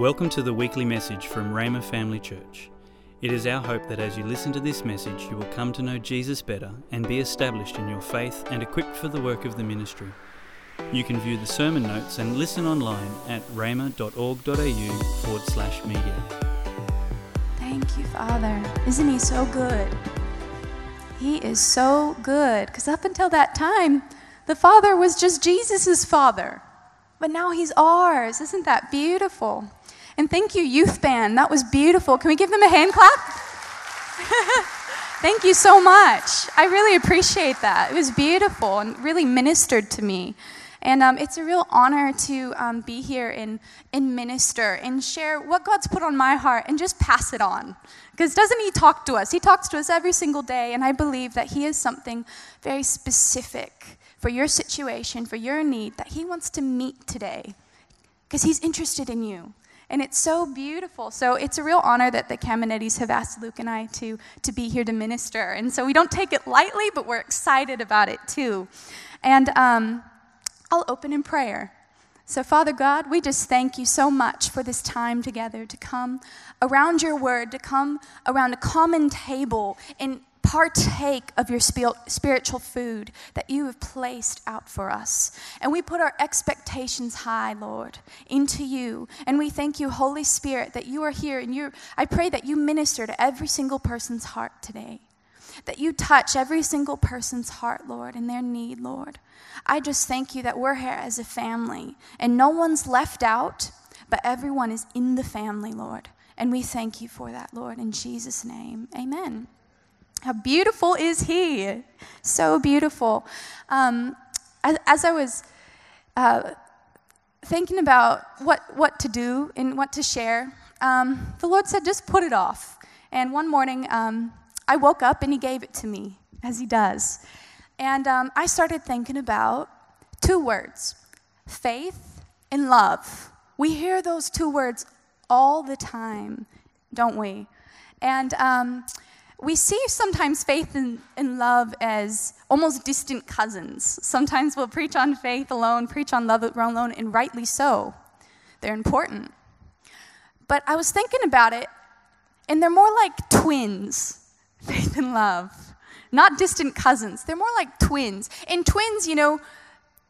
Welcome to the weekly message from Rhema Family Church. It is our hope that as you listen to this message, you will come to know Jesus better and be established in your faith and equipped for the work of the ministry. You can view the sermon notes and listen online at rhema.org.au forward slash media. Thank you, Father. Isn't He so good? He is so good. Because up until that time, the Father was just Jesus' Father. But now He's ours. Isn't that beautiful? And thank you, Youth Band. That was beautiful. Can we give them a hand clap? thank you so much. I really appreciate that. It was beautiful and really ministered to me. And um, it's a real honor to um, be here and, and minister and share what God's put on my heart and just pass it on. Because doesn't He talk to us? He talks to us every single day, and I believe that He is something very specific for your situation, for your need, that He wants to meet today. Because He's interested in you. And it's so beautiful. So it's a real honor that the Caminettis have asked Luke and I to, to be here to minister. And so we don't take it lightly, but we're excited about it too. And um, I'll open in prayer. So, Father God, we just thank you so much for this time together to come around your word, to come around a common table and partake of your spiritual food that you have placed out for us. And we put our expectations high, Lord, into you. And we thank you, Holy Spirit, that you are here. And you I pray that you minister to every single person's heart today. That you touch every single person's heart, Lord, and their need, Lord. I just thank you that we're here as a family and no one's left out, but everyone is in the family, Lord. And we thank you for that, Lord, in Jesus' name. Amen. How beautiful is He? So beautiful. Um, as, as, I was uh, thinking about what, what to do and what to share, um, the Lord said, just put it off. And one morning, um, I woke up and He gave it to me, as He does. And um, I started thinking about two words faith and love. We hear those two words all the time, don't we? And um, we see sometimes faith and, and, love as almost distant cousins. Sometimes we'll preach on faith alone, preach on love alone, and rightly so. They're important. But I was thinking about it, and they're more like twins faith and love. Not distant cousins, they're more like twins. And twins, you know,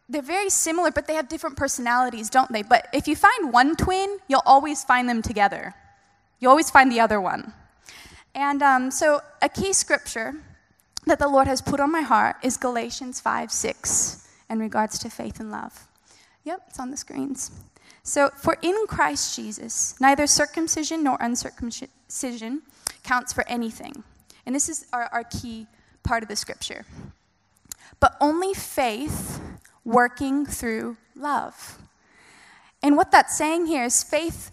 they're very similar, but they have different personalities, don't they? But if you find one twin, you'll always find them together. You always find the other one. And um, so, a key scripture that the Lord has put on my heart is Galatians 5 6 in regards to faith and love. Yep, it's on the screens. So, for in Christ Jesus, neither circumcision nor uncircumcision counts for anything. And this is our, our key part of the scripture. But only faith working through love. And what that's saying here is faith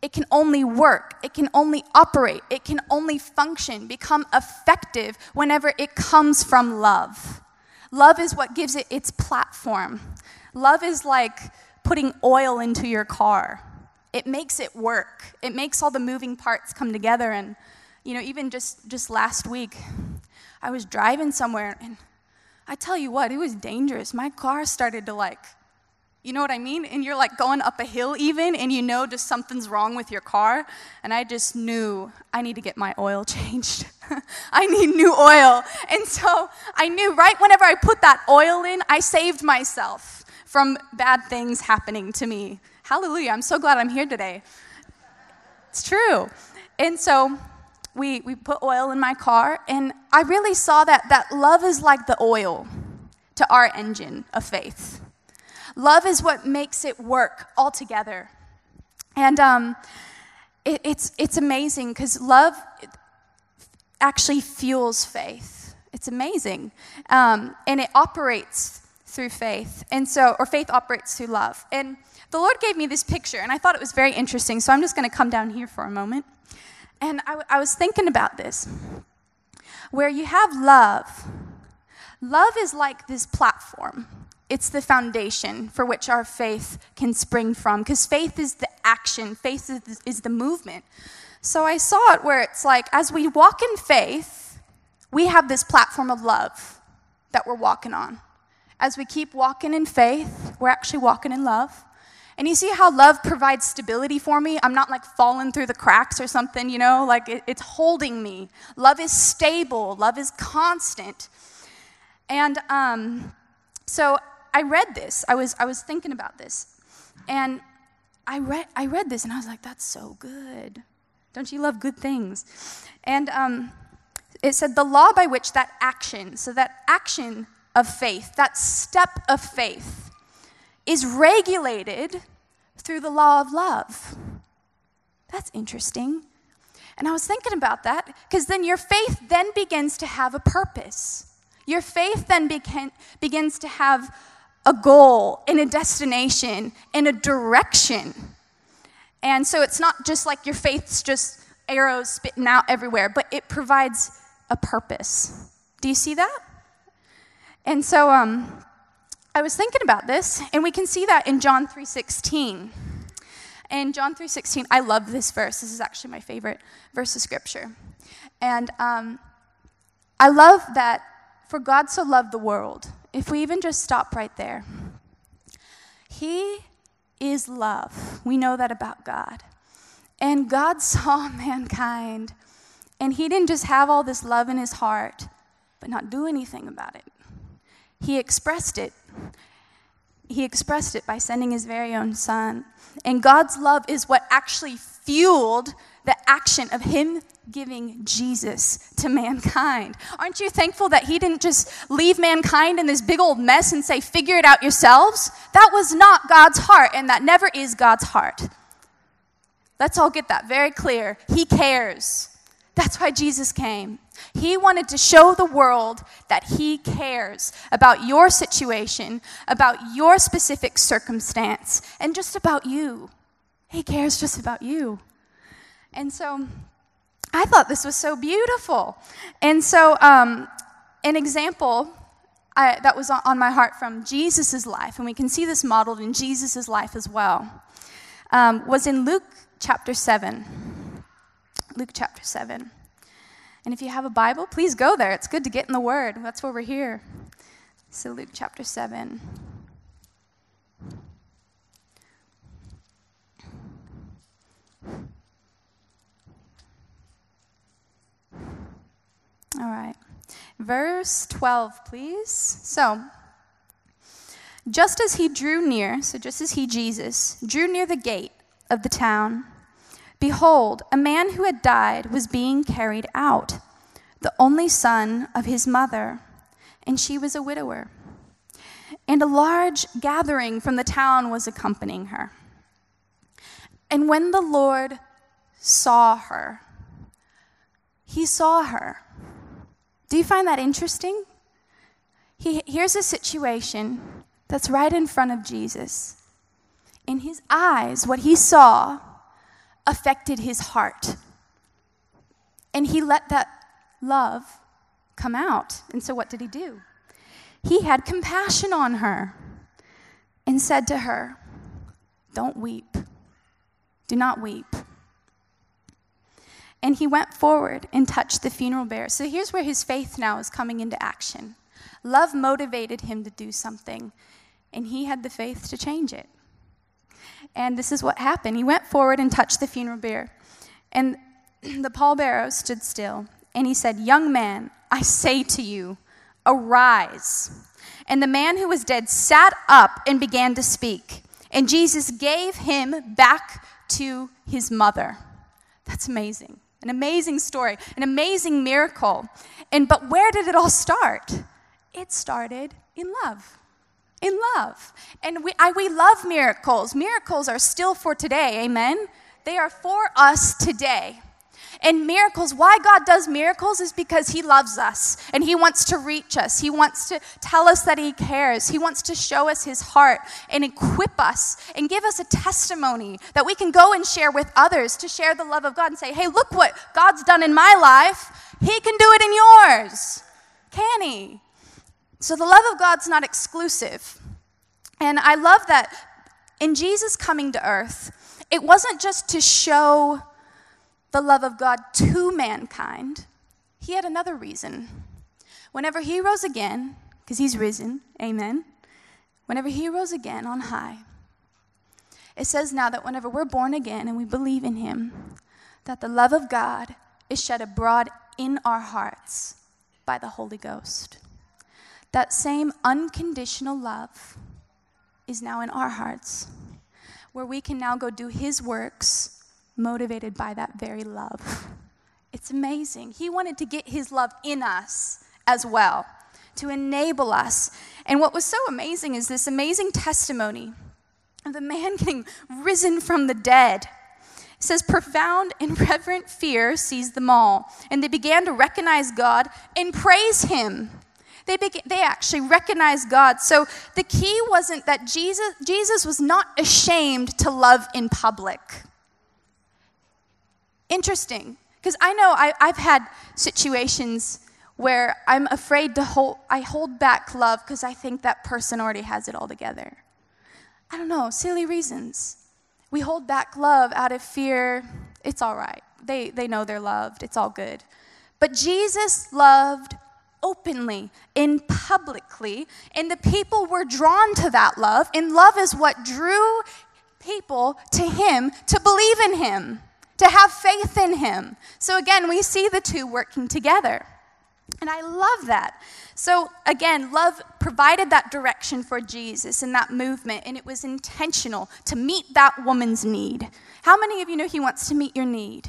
it can only work, it can only operate, it can only function, become effective whenever it comes from love. Love is what gives it its platform. Love is like putting oil into your car. It makes it work. It makes all the moving parts come together and you know, even just just last week I was driving somewhere and I tell you what, it was dangerous. My car started to like you know what I mean? And you're like going up a hill even, and you know just something's wrong with your car. And I just knew I need to get my oil changed. I need new oil. And so I knew right whenever I put that oil in, I saved myself from bad things happening to me. Hallelujah. I'm so glad I'm here today. It's true. And so we, we put oil in my car, and I really saw that, that love is like the oil to our engine of faith. Love is what makes it work all together. And um, it, it's, it's amazing because love actually fuels faith. It's amazing. Um, and it operates through faith. And so, or faith operates through love. And the Lord gave me this picture, and I thought it was very interesting. So I'm just going to come down here for a moment. And I, I was thinking about this where you have love, love is like this platform it's the foundation for which our faith can spring from because faith is the action, faith is, is the movement. So I saw it where it's like, as we walk in faith, we have this platform of love that we're walking on. As we keep walking in faith, we're actually walking in love. And you see how love provides stability for me? I'm not like falling through the cracks or something, you know, like it, it's holding me. Love is stable, love is constant. And um, so I read this. I was, I was thinking about this. And I read, I read this and I was like, that's so good. Don't you love good things? And um, it said, the law by which that action, so that action of faith, that step of faith, is regulated through the law of love. That's interesting. And I was thinking about that because then your faith then begins to have a purpose. Your faith then begin, begins to have a goal and a destination and a direction. And so it's not just like your faith's just arrows spitting out everywhere, but it provides a purpose. Do you see that? And so um, I was thinking about this, and we can see that in John 3:16. In John 3:16, I love this verse. This is actually my favorite verse of scripture. And um, I love that for God so loved the world. If we even just stop right there, He is love. We know that about God. And God saw mankind, and He didn't just have all this love in His heart, but not do anything about it. He expressed it. He expressed it by sending His very own Son. And God's love is what actually fueled the action of Him giving Jesus to mankind. Aren't you thankful that He didn't just leave mankind in this big old mess and say, figure it out yourselves? That was not God's heart, and that never is God's heart. Let's all get that very clear. He cares. That's why Jesus came. He wanted to show the world that He cares about your situation, about your specific circumstance, and just about you. He cares just about you. And so I thought this was so beautiful. And so, um, an example I, that was on my heart from Jesus' life, and we can see this modeled in Jesus' life as well, um, was in Luke chapter 7. Luke chapter 7. And if you have a Bible, please go there. It's good to get in the Word. That's why we're here. So, Luke chapter 7. All right. Verse 12, please. So, just as he drew near, so just as he, Jesus, drew near the gate of the town, behold, a man who had died was being carried out, the only son of his mother, and she was a widower. And a large gathering from the town was accompanying her. And when the Lord saw her, he saw her do you find that interesting? He, here's a situation that's right in front of Jesus. In his eyes, what he saw affected his heart. And he let that love come out. And so, what did he do? He had compassion on her and said to her, Don't weep. Do not weep. And he went forward and touched the funeral bearer. So here's where his faith now is coming into action. Love motivated him to do something, and he had the faith to change it. And this is what happened. He went forward and touched the funeral bier. And the pallbearer stood still, and he said, Young man, I say to you, arise. And the man who was dead sat up and began to speak. And Jesus gave him back to his mother. That's amazing. An amazing story, an amazing miracle. And but where did it all start? It started in love. In love. And we, I, we love miracles. Miracles are still for today, amen? They are for us today. And miracles, why God does miracles is because He loves us and He wants to reach us. He wants to tell us that He cares. He wants to show us His heart and equip us and give us a testimony that we can go and share with others to share the love of God and say, hey, look what God's done in my life. He can do it in yours. Can He? So the love of God's not exclusive. And I love that in Jesus coming to earth, it wasn't just to show the love of God to mankind, he had another reason. Whenever he rose again, because he's risen, amen, whenever he rose again on high, It says now that whenever we're born again and we believe in Him, that the love of God is shed abroad in our hearts by the Holy Ghost. That same unconditional love is now in our hearts, where we can now go do His works motivated by that very love. It's amazing. He wanted to get His love in us as well, to enable us. And what was so amazing is this amazing testimony of the man getting risen from the dead. It says, profound and reverent fear seized them all, and they began to recognize God and praise Him. They, began, they actually recognized God. So the key wasn't that Jesus, Jesus was not ashamed to love in public. Interesting, because I know I, I've had situations where I'm afraid to hold, I hold back love because I think that person already has it all together. I don't know, silly reasons. We hold back love out of fear. It's all right. They, they know they're loved. It's all good. But Jesus loved openly and publicly, and the people were drawn to that love, and love is what drew people to him to believe in him, to have faith in him. So again, we see the two working together. And I love that. So, again, love provided that direction for Jesus in that movement, and it was intentional to meet that woman's need. How many of you know He wants to meet your need?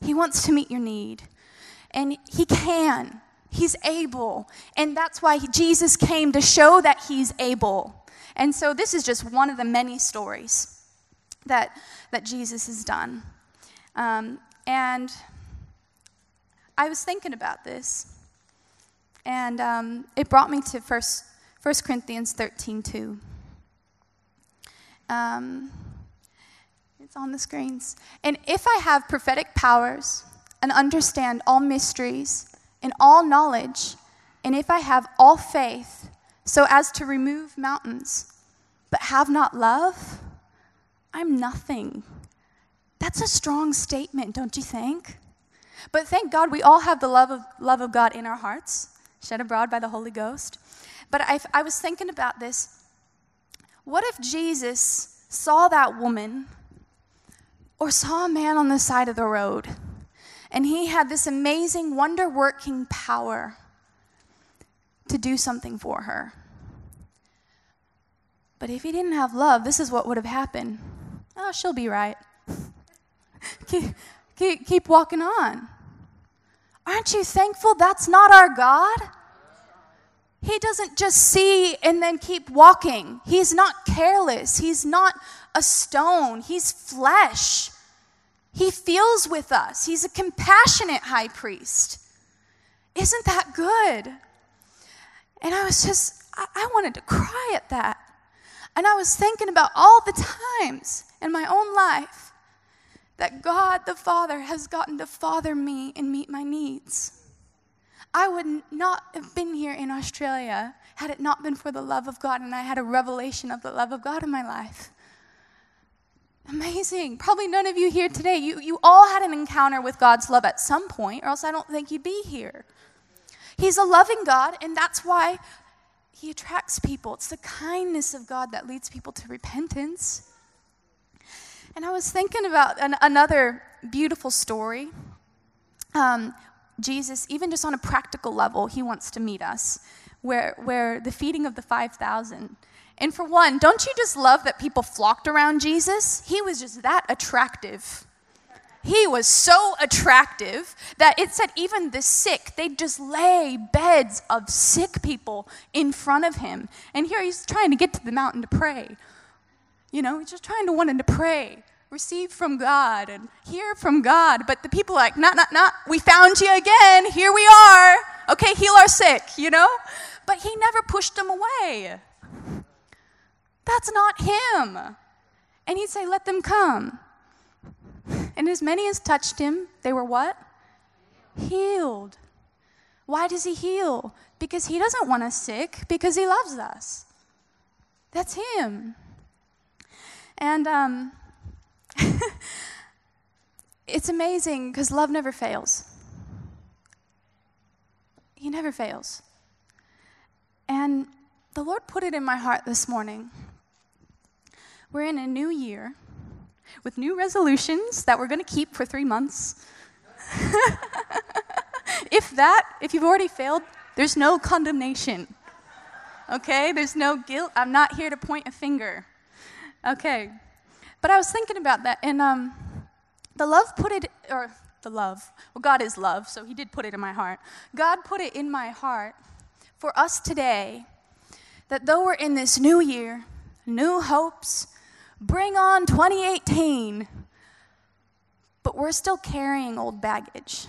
He wants to meet your need. And He can, He's able. And that's why Jesus came to show that He's able. And so, this is just one of the many stories that, that Jesus has done. Um, and I was thinking about this. And um, it brought me to 1, 1 Corinthians 13 2. Um, it's on the screens. And if I have prophetic powers and understand all mysteries and all knowledge, and if I have all faith so as to remove mountains, but have not love, I'm nothing. That's a strong statement, don't you think? But thank God we all have the love of, love of God in our hearts shed abroad by the Holy Ghost. But I, I was thinking about this. What if Jesus saw that woman or saw a man on the side of the road and he had this amazing, wonder working power to do something for her? But if he didn't have love, this is what would have happened. Oh, she'll be right. Keep, keep, keep walking on. Aren't you thankful that's not our God? He doesn't just see and then keep walking. He's not careless. He's not a stone. He's flesh. He feels with us. He's a compassionate high priest. Isn't that good? And I was just, I, I wanted to cry at that. And I was thinking about all the times in my own life that God the Father has gotten to father me and meet my needs. I would not have been here in Australia had it not been for the love of God and I had a revelation of the love of God in my life. Amazing. Probably none of you here today, you, you all had an encounter with God's love at some point, or else I don't think you'd be here. He's a loving God, and that's why He attracts people. It's the kindness of God that leads people to repentance. And I was thinking about an, another beautiful story. Um, Jesus, even just on a practical level, he wants to meet us, where, where the feeding of the 5,000. And for one, don't you just love that people flocked around Jesus? He was just that attractive. He was so attractive that it said even the sick, they'd just lay beds of sick people in front of him. And here he's trying to get to the mountain to pray. You know, he's just trying to want him to pray, receive from God, and hear from God. But the people are like, not, not, not, we found you again. Here we are. Okay, heal our sick, you know? But he never pushed them away. That's not him. And he'd say, let them come. And as many as touched him, they were what? Healed. Why does he heal? Because he doesn't want us sick, because he loves us. That's him. And um, it's amazing because love never fails. He never fails. And the Lord put it in my heart this morning. We're in a new year with new resolutions that we're going to keep for three months. if that, if you've already failed, there's no condemnation. Okay? There's no guilt. I'm not here to point a finger. Okay. But I was thinking about that, and um, the love put it, or the love, well, God is love, so He did put it in my heart. God put it in my heart for us today that though we're in this new year, new hopes, bring on 2018, but we're still carrying old baggage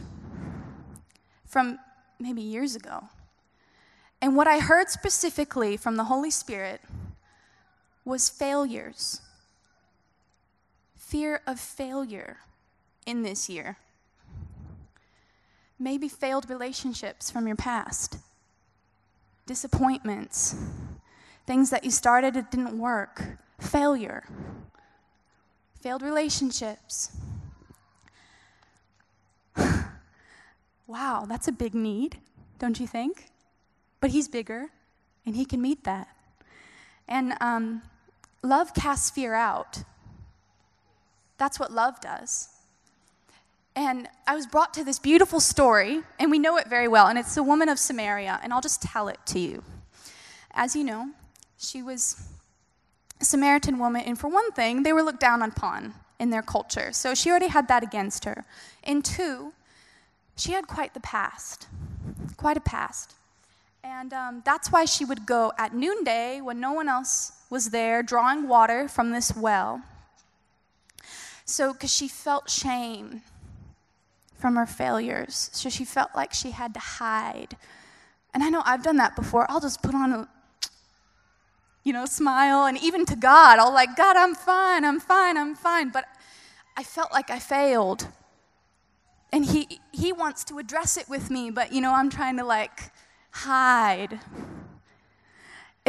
from maybe years ago. And what I heard specifically from the Holy Spirit was failures. Fear of failure in this year. Maybe failed relationships from your past, disappointments, things that you started, it didn't work, failure, failed relationships. wow, that's a big need, don't you think? But He's bigger, and He can meet that. And um, love casts fear out. That's what love does. And I was brought to this beautiful story, and we know it very well, and it's the woman of Samaria, and I'll just tell it to you. As you know, she was a Samaritan woman, and for one thing, they were looked down upon in their culture. So she already had that against her. And two, she had quite the past, quite a past. And um, that's why she would go at noonday when no one else was there drawing water from this well. So, because she felt shame from her failures. So she felt like she had to hide. And I know I've done that before. I'll just put on a, you know, smile. And even to God, I'll like, God, I'm fine, I'm fine, I'm fine. But I felt like I failed. And he, he wants to address it with me, but, you know, I'm trying to like hide.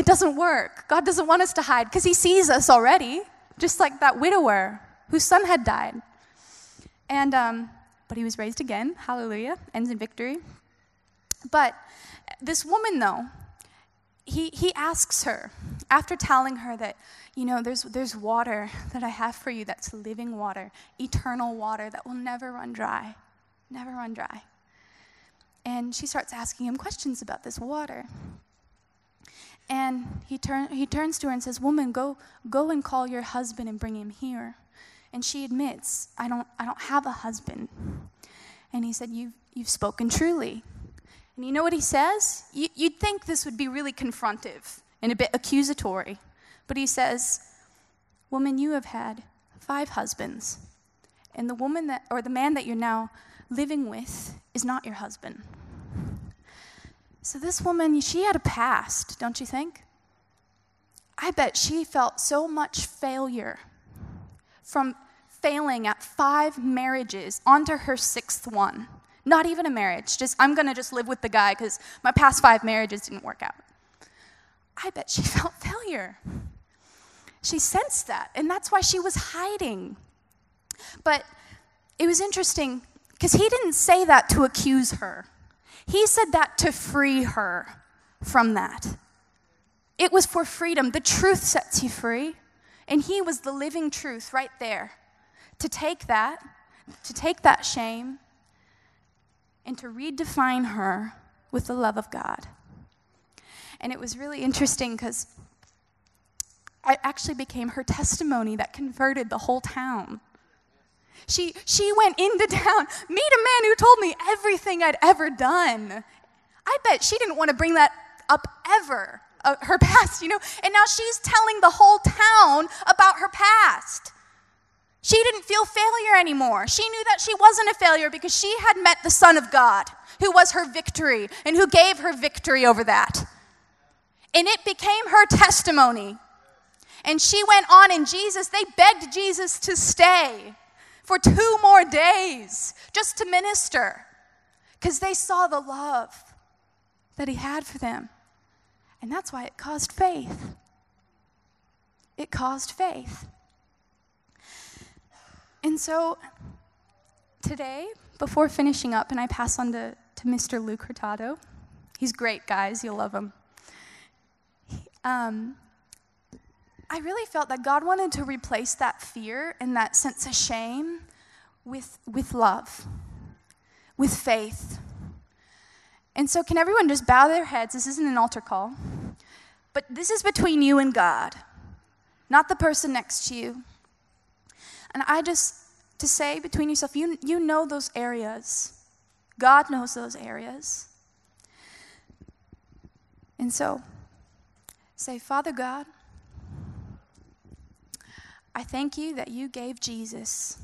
It doesn't work. God doesn't want us to hide because he sees us already, just like that widower whose son had died. And, um, but he was raised again. Hallelujah. Ends in victory. But this woman, though, he, he asks her, after telling her that, you know, there's, there's water that I have for you that's living water, eternal water that will never run dry, never run dry. And she starts asking him questions about this water. And he, turn, he turns to her and says, Woman, go, go and call your husband and bring him here. And she admits, I don't, I don't have a husband. And he said, you've, you've spoken truly. And you know what he says? You, you'd think this would be really confrontive and a bit accusatory. But he says, Woman, you have had five husbands. And the woman that, or the man that you're now living with is not your husband. So this woman, she had a past, don't you think? I bet she felt so much failure from failing at five marriages onto her sixth one. Not even a marriage, just I'm gonna just live with the guy because my past five marriages didn't work out. I bet she felt failure. She sensed that, and that's why she was hiding. But it was interesting because he didn't say that to accuse her, he said that to free her from that. It was for freedom. The truth sets you free. And he was the living truth right there to take that, to take that shame, and to redefine her with the love of God. And it was really interesting because it actually became her testimony that converted the whole town. She, she went into town, meet a man who told me everything I'd ever done. I bet she didn't want to bring that up ever uh, her past, you know, and now she's telling the whole town about her past. She didn't feel failure anymore. She knew that she wasn't a failure because she had met the Son of God, who was her victory and who gave her victory over that. And it became her testimony. And she went on, and Jesus, they begged Jesus to stay for two more days just to minister because they saw the love that he had for them. And that's why it caused faith. It caused faith. And so today, before finishing up, and I pass on to, to Mr. Luke Hurtado, he's great, guys, you'll love him. Um, I really felt that God wanted to replace that fear and that sense of shame with, with love, with faith. And so, can everyone just bow their heads? This isn't an altar call, but this is between you and God, not the person next to you. And I just, to say between yourself, you, you know those areas. God knows those areas. And so, say, Father God, I thank you that you gave Jesus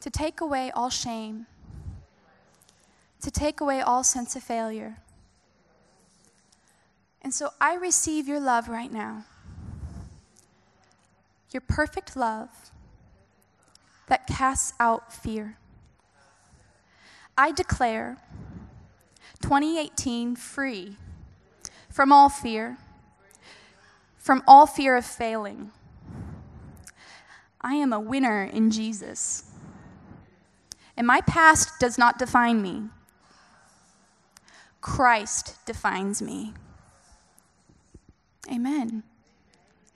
to take away all shame, to take away all sense of failure. And so I receive your love right now, your perfect love that casts out fear. I declare 2018 free from all fear, from all fear of failing. I am a winner in Jesus. And my past does not define me. Christ defines me. Amen.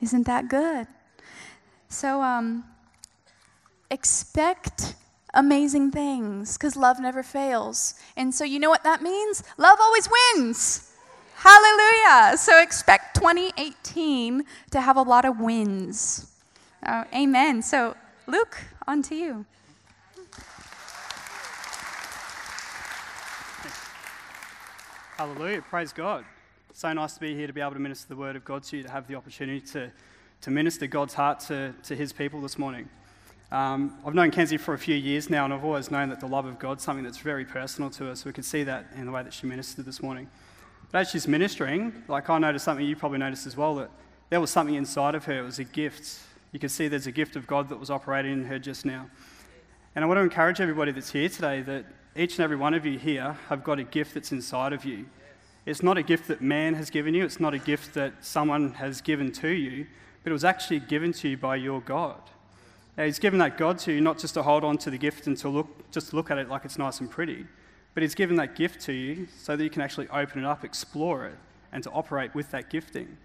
Isn't that good? So, um, expect amazing things because love never fails. And so, you know what that means? Love always wins. Hallelujah. So, expect 2018 to have a lot of wins. Uh, amen. So, Luke, on to you. Hallelujah. Praise God. So nice to be here to be able to minister the word of God to you, to have the opportunity to, to minister God's heart to, to his people this morning. Um, I've known Kenzie for a few years now, and I've always known that the love of God is something that's very personal to us. We could see that in the way that she ministered this morning. But as she's ministering, like I noticed something you probably noticed as well, that there was something inside of her. It was a gift. You can see there's a gift of God that was operating in her just now. And I want to encourage everybody that's here today that each and every one of you here have got a gift that's inside of you. It's not a gift that man has given you, it's not a gift that someone has given to you, but it was actually given to you by your God. Now, he's given that God to you not just to hold on to the gift and to look, just look at it like it's nice and pretty, but He's given that gift to you so that you can actually open it up, explore it, and to operate with that gifting.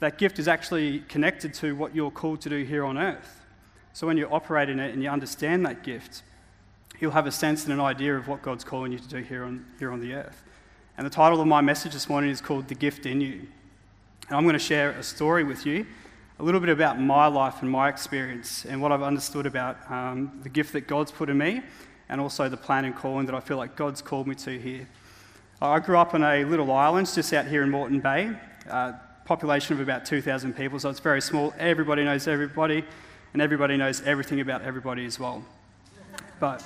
That gift is actually connected to what you're called to do here on earth. So when you operate in it and you understand that gift, you'll have a sense and an idea of what God's calling you to do here on, here on the earth. And the title of my message this morning is called The Gift in You. And I'm going to share a story with you a little bit about my life and my experience and what I've understood about um, the gift that God's put in me and also the plan and calling that I feel like God's called me to here. I grew up on a little island just out here in Moreton Bay, uh, population of about 2,000 people, so it's very small. Everybody knows everybody, and everybody knows everything about everybody as well. But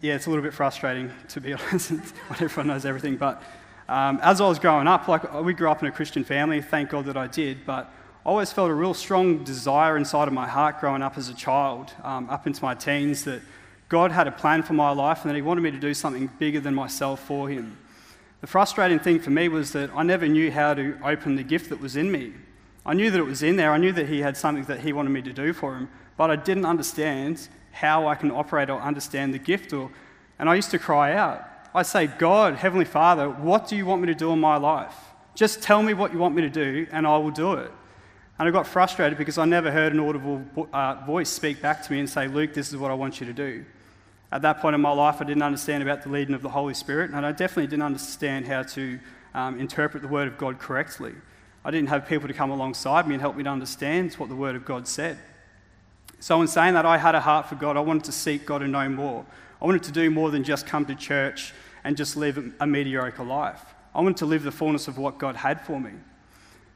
yeah, it's a little bit frustrating to be honest when everyone knows everything. But um, as I was growing up, like we grew up in a Christian family, thank God that I did, but I always felt a real strong desire inside of my heart growing up as a child, um, up into my teens, that God had a plan for my life and that He wanted me to do something bigger than myself for Him. The frustrating thing for me was that I never knew how to open the gift that was in me. I knew that it was in there, I knew that He had something that He wanted me to do for Him, but I didn't understand how I can operate or understand the gift. Or, and I used to cry out. I say, God, Heavenly Father, what do you want me to do in my life? Just tell me what you want me to do, and I will do it. And I got frustrated because I never heard an audible uh, voice speak back to me and say, Luke, this is what I want you to do. At that point in my life, I didn't understand about the leading of the Holy Spirit, and I definitely didn't understand how to um, interpret the Word of God correctly. I didn't have people to come alongside me and help me to understand what the Word of God said. So, in saying that, I had a heart for God. I wanted to seek God and know more. I wanted to do more than just come to church and just live a mediocre life. I wanted to live the fullness of what God had for me.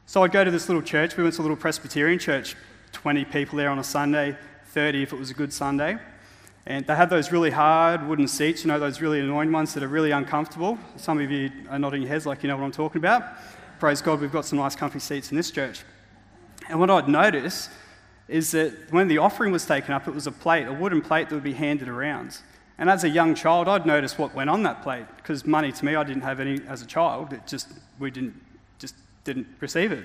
So I'd go to this little church. We went to a little Presbyterian church, 20 people there on a Sunday, 30 if it was a good Sunday. And they had those really hard wooden seats, you know, those really annoying ones that are really uncomfortable. Some of you are nodding your heads like you know what I'm talking about. Praise God, we've got some nice comfy seats in this church. And what I'd notice is that when the offering was taken up, it was a plate, a wooden plate that would be handed around. And as a young child, I'd notice what went on that plate because money to me, I didn't have any as a child. It just, we didn't just didn't receive it.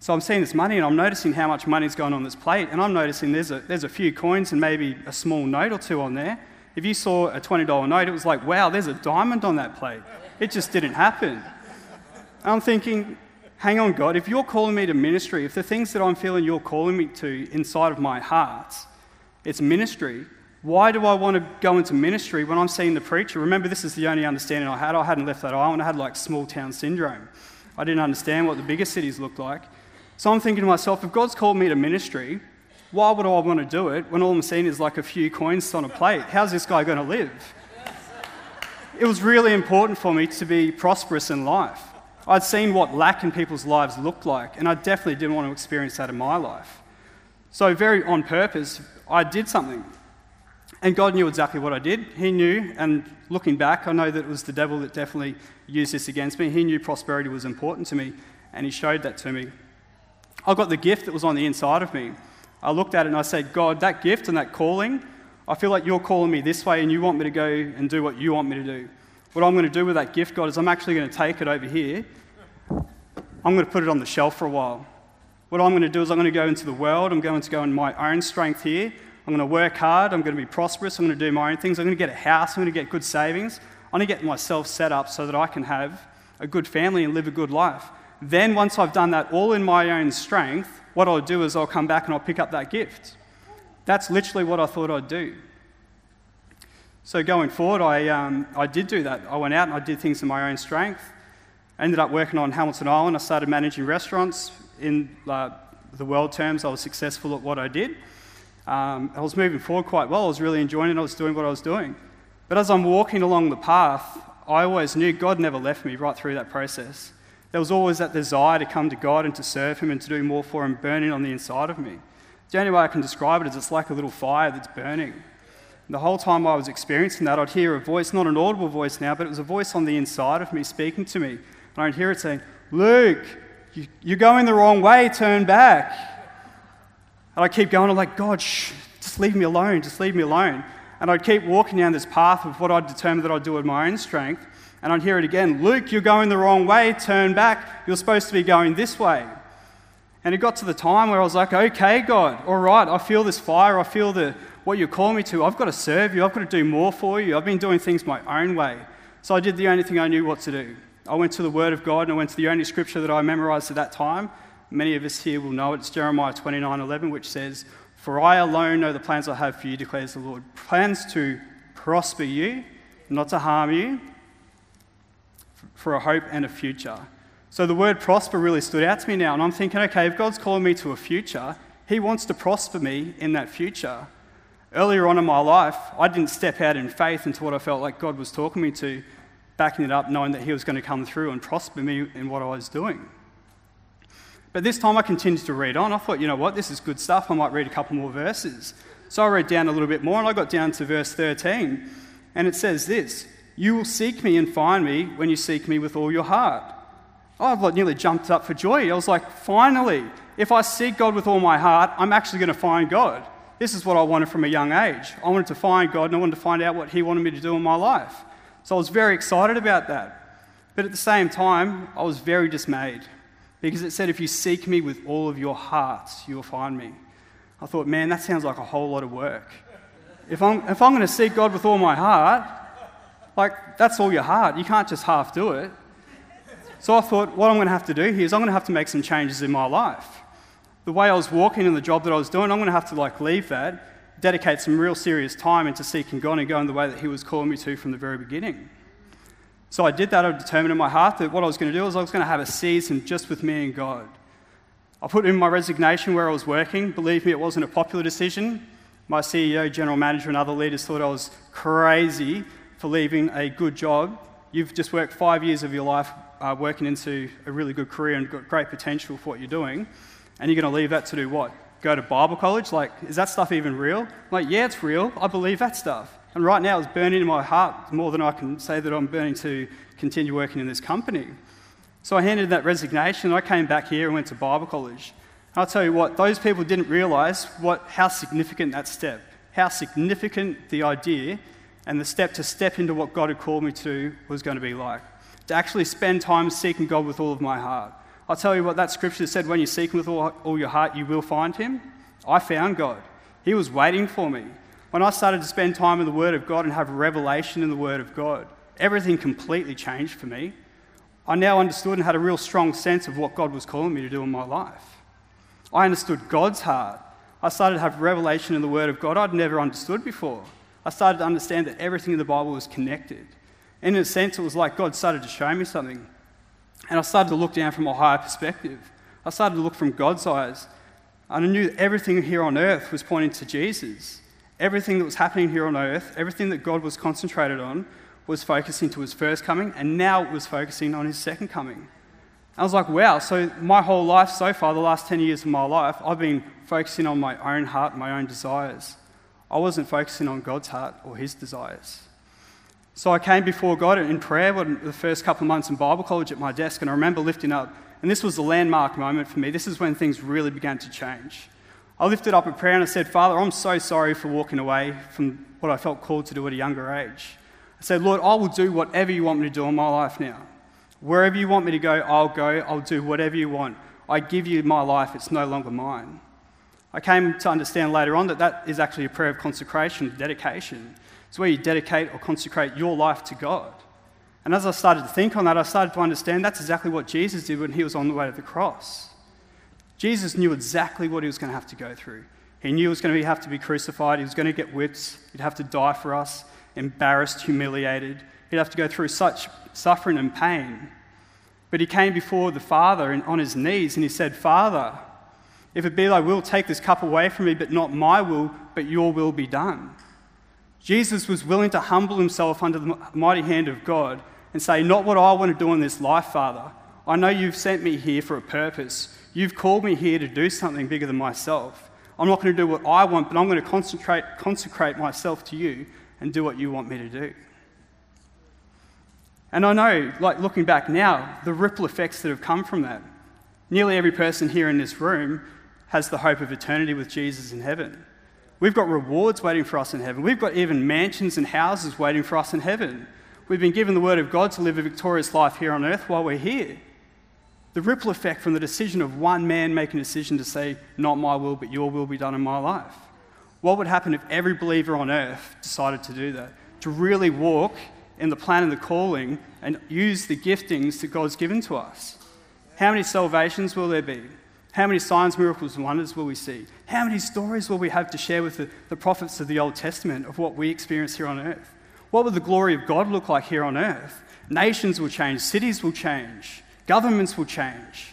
So I'm seeing this money and I'm noticing how much money's gone on this plate, and I'm noticing there's a, there's a few coins and maybe a small note or two on there. If you saw a $20 note, it was like, wow, there's a diamond on that plate. It just didn't happen. I'm thinking, hang on, God, if you're calling me to ministry, if the things that I'm feeling you're calling me to inside of my heart, it's ministry, why do I want to go into ministry when I'm seeing the preacher? Remember, this is the only understanding I had. I hadn't left that island. I had like small town syndrome. I didn't understand what the bigger cities looked like. So I'm thinking to myself, if God's called me to ministry, why would I want to do it when all I'm seeing is like a few coins on a plate? How's this guy going to live? It was really important for me to be prosperous in life. I'd seen what lack in people's lives looked like, and I definitely didn't want to experience that in my life. So, very on purpose, I did something. And God knew exactly what I did. He knew, and looking back, I know that it was the devil that definitely used this against me. He knew prosperity was important to me, and he showed that to me. I got the gift that was on the inside of me. I looked at it and I said, God, that gift and that calling, I feel like you're calling me this way and you want me to go and do what you want me to do. What I'm going to do with that gift, God, is I'm actually going to take it over here. I'm going to put it on the shelf for a while. What I'm going to do is I'm going to go into the world. I'm going to go in my own strength here. I'm going to work hard. I'm going to be prosperous. I'm going to do my own things. I'm going to get a house. I'm going to get good savings. I'm going to get myself set up so that I can have a good family and live a good life. Then, once I've done that all in my own strength, what I'll do is I'll come back and I'll pick up that gift. That's literally what I thought I'd do. So, going forward, I, um, I did do that. I went out and I did things in my own strength. I ended up working on Hamilton Island. I started managing restaurants. In uh, the world terms, I was successful at what I did. Um, I was moving forward quite well. I was really enjoying it. I was doing what I was doing. But as I'm walking along the path, I always knew God never left me right through that process. There was always that desire to come to God and to serve Him and to do more for Him burning on the inside of me. The only way I can describe it is it's like a little fire that's burning. And the whole time I was experiencing that, I'd hear a voice, not an audible voice now, but it was a voice on the inside of me speaking to me. And I'd hear it saying, Luke, you, are going the wrong way, turn back. And I keep going, I'm like, God, shh, just leave me alone, just leave me alone. And I'd keep walking down this path of what I'd determined that I'd do with my own strength. And I'd hear it again Luke, you're going the wrong way, turn back. You're supposed to be going this way. And it got to the time where I was like, okay, God, all right, I feel this fire, I feel the, what you're calling me to. I've got to serve you, I've got to do more for you. I've been doing things my own way. So I did the only thing I knew what to do. I went to the Word of God and I went to the only scripture that I memorized at that time. Many of us here will know it. It's Jeremiah 29 11, which says, For I alone know the plans I have for you, declares the Lord. Plans to prosper you, not to harm you, for a hope and a future. So the word prosper really stood out to me now, and I'm thinking, okay, if God's calling me to a future, He wants to prosper me in that future. Earlier on in my life, I didn't step out in faith into what I felt like God was talking me to, backing it up, knowing that He was going to come through and prosper me in what I was doing. But this time I continued to read on. I thought, you know what, this is good stuff. I might read a couple more verses. So I read down a little bit more, and I got down to verse 13, and it says this You will seek me and find me when you seek me with all your heart. I nearly jumped up for joy. I was like, finally, if I seek God with all my heart, I'm actually going to find God. This is what I wanted from a young age. I wanted to find God and I wanted to find out what He wanted me to do in my life. So I was very excited about that. But at the same time, I was very dismayed because it said, if you seek me with all of your hearts, you will find me. I thought, man, that sounds like a whole lot of work. If I'm, if I'm going to seek God with all my heart, like, that's all your heart. You can't just half do it. So I thought, what I'm going to have to do here is I'm going to have to make some changes in my life the way I was walking in the job that I was doing, I'm going to have to like leave that, dedicate some real serious time into seeking God and going the way that He was calling me to from the very beginning. So I did that. I determined in my heart that what I was going to do was I was going to have a season just with me and God. I put in my resignation where I was working. Believe me, it wasn't a popular decision. My CEO, general manager, and other leaders thought I was crazy for leaving a good job. You've just worked five years of your life uh, working into a really good career and got great potential for what you're doing. And you're going to leave that to do what? Go to Bible college? Like, is that stuff even real? I'm like, yeah, it's real. I believe that stuff. And right now, it's burning in my heart more than I can say that I'm burning to continue working in this company. So I handed that resignation. I came back here and went to Bible college. And I'll tell you what, those people didn't realize what, how significant that step, how significant the idea and the step to step into what God had called me to was going to be like. To actually spend time seeking God with all of my heart. I'll tell you what that scripture said when you seek him with all, all your heart, you will find him. I found God. He was waiting for me. When I started to spend time in the Word of God and have revelation in the Word of God, everything completely changed for me. I now understood and had a real strong sense of what God was calling me to do in my life. I understood God's heart. I started to have revelation in the Word of God I'd never understood before. I started to understand that everything in the Bible was connected. And in a sense, it was like God started to show me something. And I started to look down from a higher perspective. I started to look from God's eyes. And I knew that everything here on earth was pointing to Jesus. Everything that was happening here on earth, everything that God was concentrated on, was focusing to his first coming, and now it was focusing on his second coming. I was like, wow, so my whole life so far, the last 10 years of my life, I've been focusing on my own heart, my own desires. I wasn't focusing on God's heart or his desires. So I came before God in prayer the first couple of months in Bible college at my desk, and I remember lifting up, and this was a landmark moment for me. This is when things really began to change. I lifted up a prayer and I said, Father, I'm so sorry for walking away from what I felt called to do at a younger age. I said, Lord, I will do whatever you want me to do in my life now. Wherever you want me to go, I'll go. I'll do whatever you want. I give you my life, it's no longer mine. I came to understand later on that that is actually a prayer of consecration, dedication. It's where you dedicate or consecrate your life to God. And as I started to think on that, I started to understand that's exactly what Jesus did when he was on the way to the cross. Jesus knew exactly what he was going to have to go through. He knew he was going to have to be crucified, he was going to get whipped, he'd have to die for us, embarrassed, humiliated. He'd have to go through such suffering and pain. But he came before the Father on his knees and he said, Father, if it be thy will, take this cup away from me, but not my will, but your will be done. Jesus was willing to humble himself under the mighty hand of God and say, Not what I want to do in this life, Father. I know you've sent me here for a purpose. You've called me here to do something bigger than myself. I'm not going to do what I want, but I'm going to concentrate, consecrate myself to you and do what you want me to do. And I know, like looking back now, the ripple effects that have come from that. Nearly every person here in this room has the hope of eternity with Jesus in heaven. We've got rewards waiting for us in heaven. We've got even mansions and houses waiting for us in heaven. We've been given the word of God to live a victorious life here on earth while we're here. The ripple effect from the decision of one man making a decision to say, Not my will, but your will be done in my life. What would happen if every believer on earth decided to do that? To really walk in the plan and the calling and use the giftings that God's given to us? How many salvations will there be? How many signs, miracles, and wonders will we see? How many stories will we have to share with the, the prophets of the Old Testament of what we experience here on earth? What will the glory of God look like here on earth? Nations will change, cities will change, governments will change.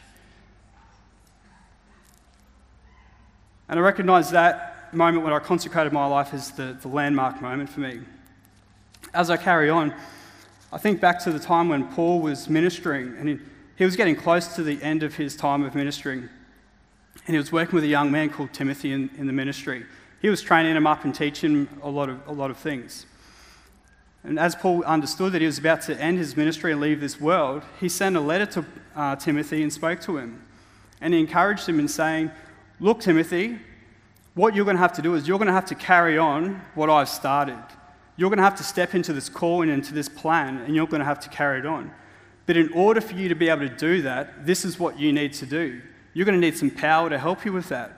And I recognize that moment when I consecrated my life as the, the landmark moment for me. As I carry on, I think back to the time when Paul was ministering, and he, he was getting close to the end of his time of ministering. And he was working with a young man called Timothy in, in the ministry. He was training him up and teaching him a lot, of, a lot of things. And as Paul understood that he was about to end his ministry and leave this world, he sent a letter to uh, Timothy and spoke to him. And he encouraged him in saying, Look, Timothy, what you're going to have to do is you're going to have to carry on what I've started. You're going to have to step into this calling, and into this plan, and you're going to have to carry it on. But in order for you to be able to do that, this is what you need to do. You're going to need some power to help you with that.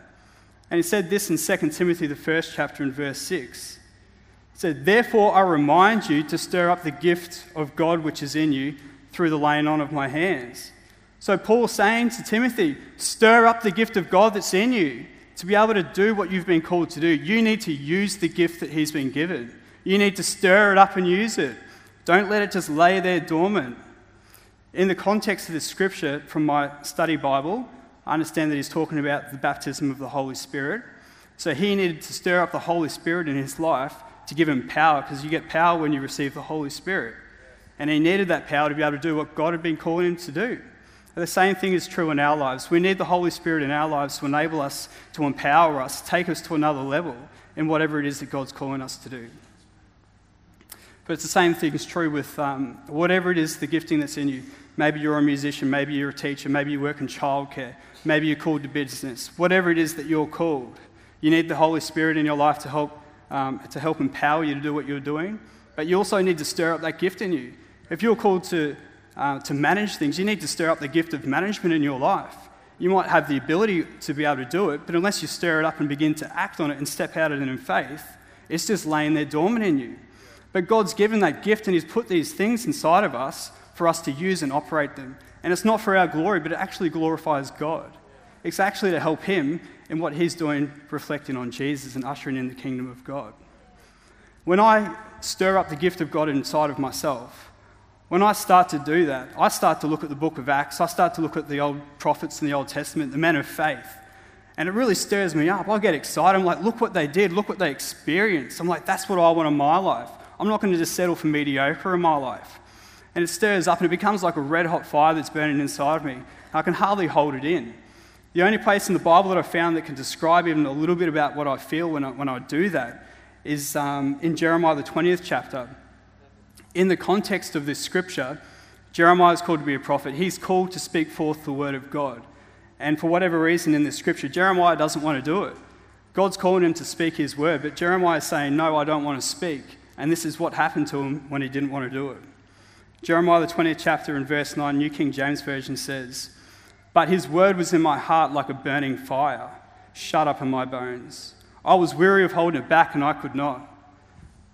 And he said this in 2 Timothy, the first chapter, in verse 6. He said, Therefore I remind you to stir up the gift of God which is in you through the laying on of my hands. So Paul's saying to Timothy, Stir up the gift of God that's in you to be able to do what you've been called to do, you need to use the gift that He's been given. You need to stir it up and use it. Don't let it just lay there dormant. In the context of this scripture from my study Bible, I understand that he's talking about the baptism of the Holy Spirit. So he needed to stir up the Holy Spirit in his life to give him power, because you get power when you receive the Holy Spirit. And he needed that power to be able to do what God had been calling him to do. The same thing is true in our lives. We need the Holy Spirit in our lives to enable us, to empower us, take us to another level in whatever it is that God's calling us to do. But it's the same thing is true with um, whatever it is, the gifting that's in you. Maybe you're a musician, maybe you're a teacher, maybe you work in childcare, maybe you're called to business. Whatever it is that you're called, you need the Holy Spirit in your life to help, um, to help empower you to do what you're doing. But you also need to stir up that gift in you. If you're called to uh, to manage things, you need to stir up the gift of management in your life. You might have the ability to be able to do it, but unless you stir it up and begin to act on it and step out of it in faith, it's just laying there dormant in you. But God's given that gift and He's put these things inside of us for us to use and operate them. And it's not for our glory, but it actually glorifies God. It's actually to help Him in what He's doing, reflecting on Jesus and ushering in the kingdom of God. When I stir up the gift of God inside of myself, when I start to do that, I start to look at the book of Acts, I start to look at the old prophets in the Old Testament, the men of faith, and it really stirs me up. I get excited. I'm like, look what they did, look what they experienced. I'm like, that's what I want in my life. I'm not going to just settle for mediocre in my life. And it stirs up and it becomes like a red hot fire that's burning inside of me. I can hardly hold it in. The only place in the Bible that I found that can describe even a little bit about what I feel when I, when I do that is um, in Jeremiah, the 20th chapter. In the context of this scripture, Jeremiah is called to be a prophet. He's called to speak forth the word of God. And for whatever reason in this scripture, Jeremiah doesn't want to do it. God's calling him to speak his word, but Jeremiah is saying, No, I don't want to speak. And this is what happened to him when he didn't want to do it. Jeremiah, the 20th chapter, and verse 9, New King James Version says, But his word was in my heart like a burning fire, shut up in my bones. I was weary of holding it back, and I could not.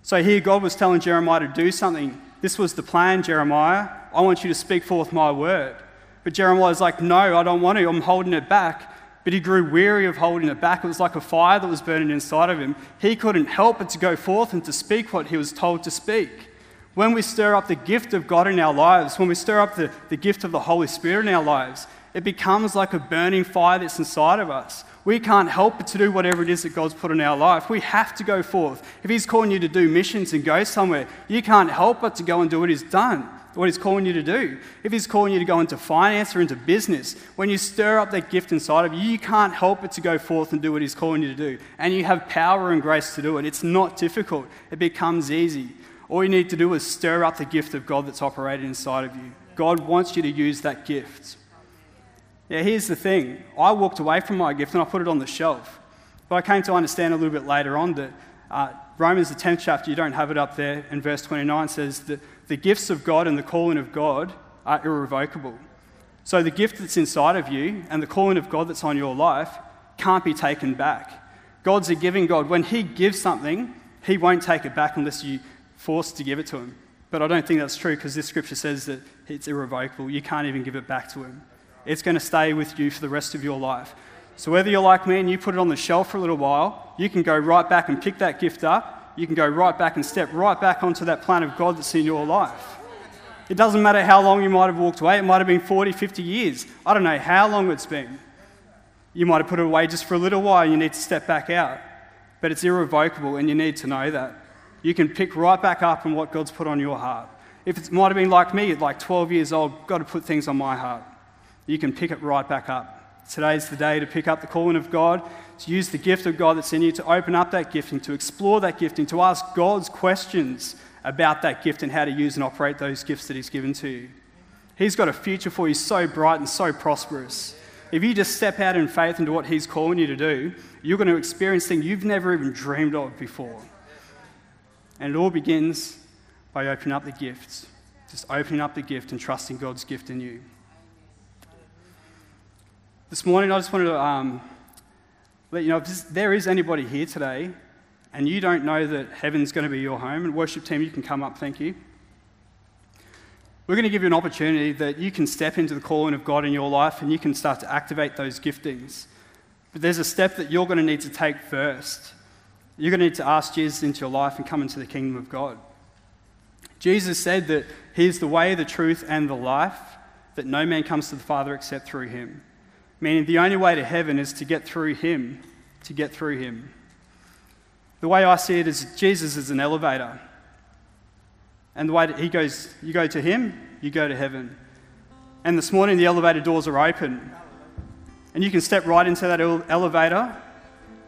So here God was telling Jeremiah to do something. This was the plan, Jeremiah. I want you to speak forth my word. But Jeremiah was like, No, I don't want to. I'm holding it back. But he grew weary of holding it back. It was like a fire that was burning inside of him. He couldn't help but to go forth and to speak what he was told to speak. When we stir up the gift of God in our lives, when we stir up the, the gift of the Holy Spirit in our lives, it becomes like a burning fire that's inside of us. We can't help but to do whatever it is that God's put in our life. We have to go forth. If He's calling you to do missions and go somewhere, you can't help but to go and do what He's done what He's calling you to do. If He's calling you to go into finance or into business, when you stir up that gift inside of you, you can't help but to go forth and do what He's calling you to do. And you have power and grace to do it. It's not difficult, it becomes easy. All you need to do is stir up the gift of God that's operating inside of you. God wants you to use that gift. Yeah, here's the thing I walked away from my gift and I put it on the shelf. But I came to understand a little bit later on that uh, Romans, the 10th chapter, you don't have it up there, in verse 29 says that the gifts of God and the calling of God are irrevocable. So the gift that's inside of you and the calling of God that's on your life can't be taken back. God's a giving God. When He gives something, He won't take it back unless you force to give it to Him. But I don't think that's true because this scripture says that it's irrevocable. You can't even give it back to Him. It's going to stay with you for the rest of your life. So, whether you're like me and you put it on the shelf for a little while, you can go right back and pick that gift up. You can go right back and step right back onto that plan of God that's in your life. It doesn't matter how long you might have walked away, it might have been 40, 50 years. I don't know how long it's been. You might have put it away just for a little while, you need to step back out. But it's irrevocable, and you need to know that. You can pick right back up on what God's put on your heart. If it might have been like me at like 12 years old, got to put things on my heart. You can pick it right back up. Today's the day to pick up the calling of God, to use the gift of God that's in you, to open up that gifting, to explore that gifting, to ask God's questions about that gift and how to use and operate those gifts that He's given to you. He's got a future for you so bright and so prosperous. If you just step out in faith into what He's calling you to do, you're going to experience things you've never even dreamed of before. And it all begins by opening up the gifts. Just opening up the gift and trusting God's gift in you. This morning, I just wanted to um, let you know if there is anybody here today and you don't know that heaven's going to be your home, and worship team, you can come up, thank you. We're going to give you an opportunity that you can step into the calling of God in your life and you can start to activate those giftings. But there's a step that you're going to need to take first. You're going to need to ask Jesus into your life and come into the kingdom of God. Jesus said that He is the way, the truth, and the life, that no man comes to the Father except through Him meaning the only way to heaven is to get through Him, to get through Him. The way I see it is Jesus is an elevator. And the way He goes, you go to Him, you go to heaven. And this morning, the elevator doors are open. And you can step right into that elevator,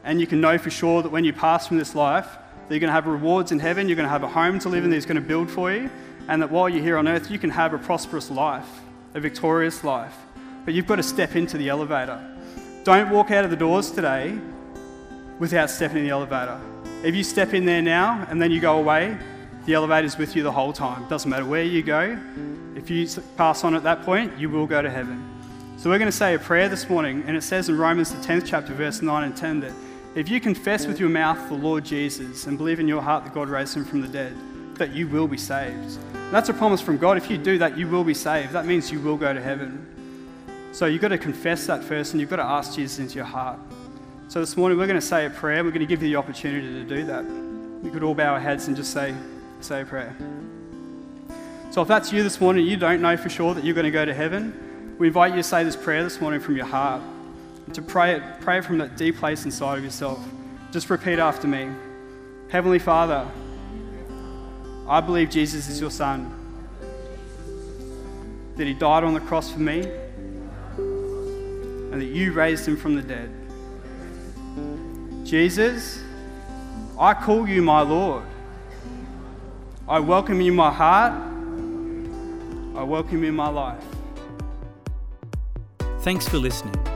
and you can know for sure that when you pass from this life, that you're going to have rewards in heaven, you're going to have a home to live in that He's going to build for you, and that while you're here on earth, you can have a prosperous life, a victorious life but you've got to step into the elevator. Don't walk out of the doors today without stepping in the elevator. If you step in there now and then you go away, the elevator's with you the whole time. Doesn't matter where you go. If you pass on at that point, you will go to heaven. So we're going to say a prayer this morning, and it says in Romans the 10th chapter, verse 9 and 10 that if you confess with your mouth the Lord Jesus and believe in your heart that God raised him from the dead, that you will be saved. That's a promise from God. If you do that, you will be saved. That means you will go to heaven. So you've got to confess that first and you've got to ask Jesus into your heart. So this morning we're going to say a prayer. We're going to give you the opportunity to do that. We could all bow our heads and just say, say a prayer. So if that's you this morning, you don't know for sure that you're going to go to heaven, we invite you to say this prayer this morning from your heart. To pray it, pray it from that deep place inside of yourself. Just repeat after me. Heavenly Father, I believe Jesus is your Son, that He died on the cross for me, and that you raised Him from the dead. Jesus, I call you my Lord. I welcome you in my heart. I welcome you in my life. Thanks for listening.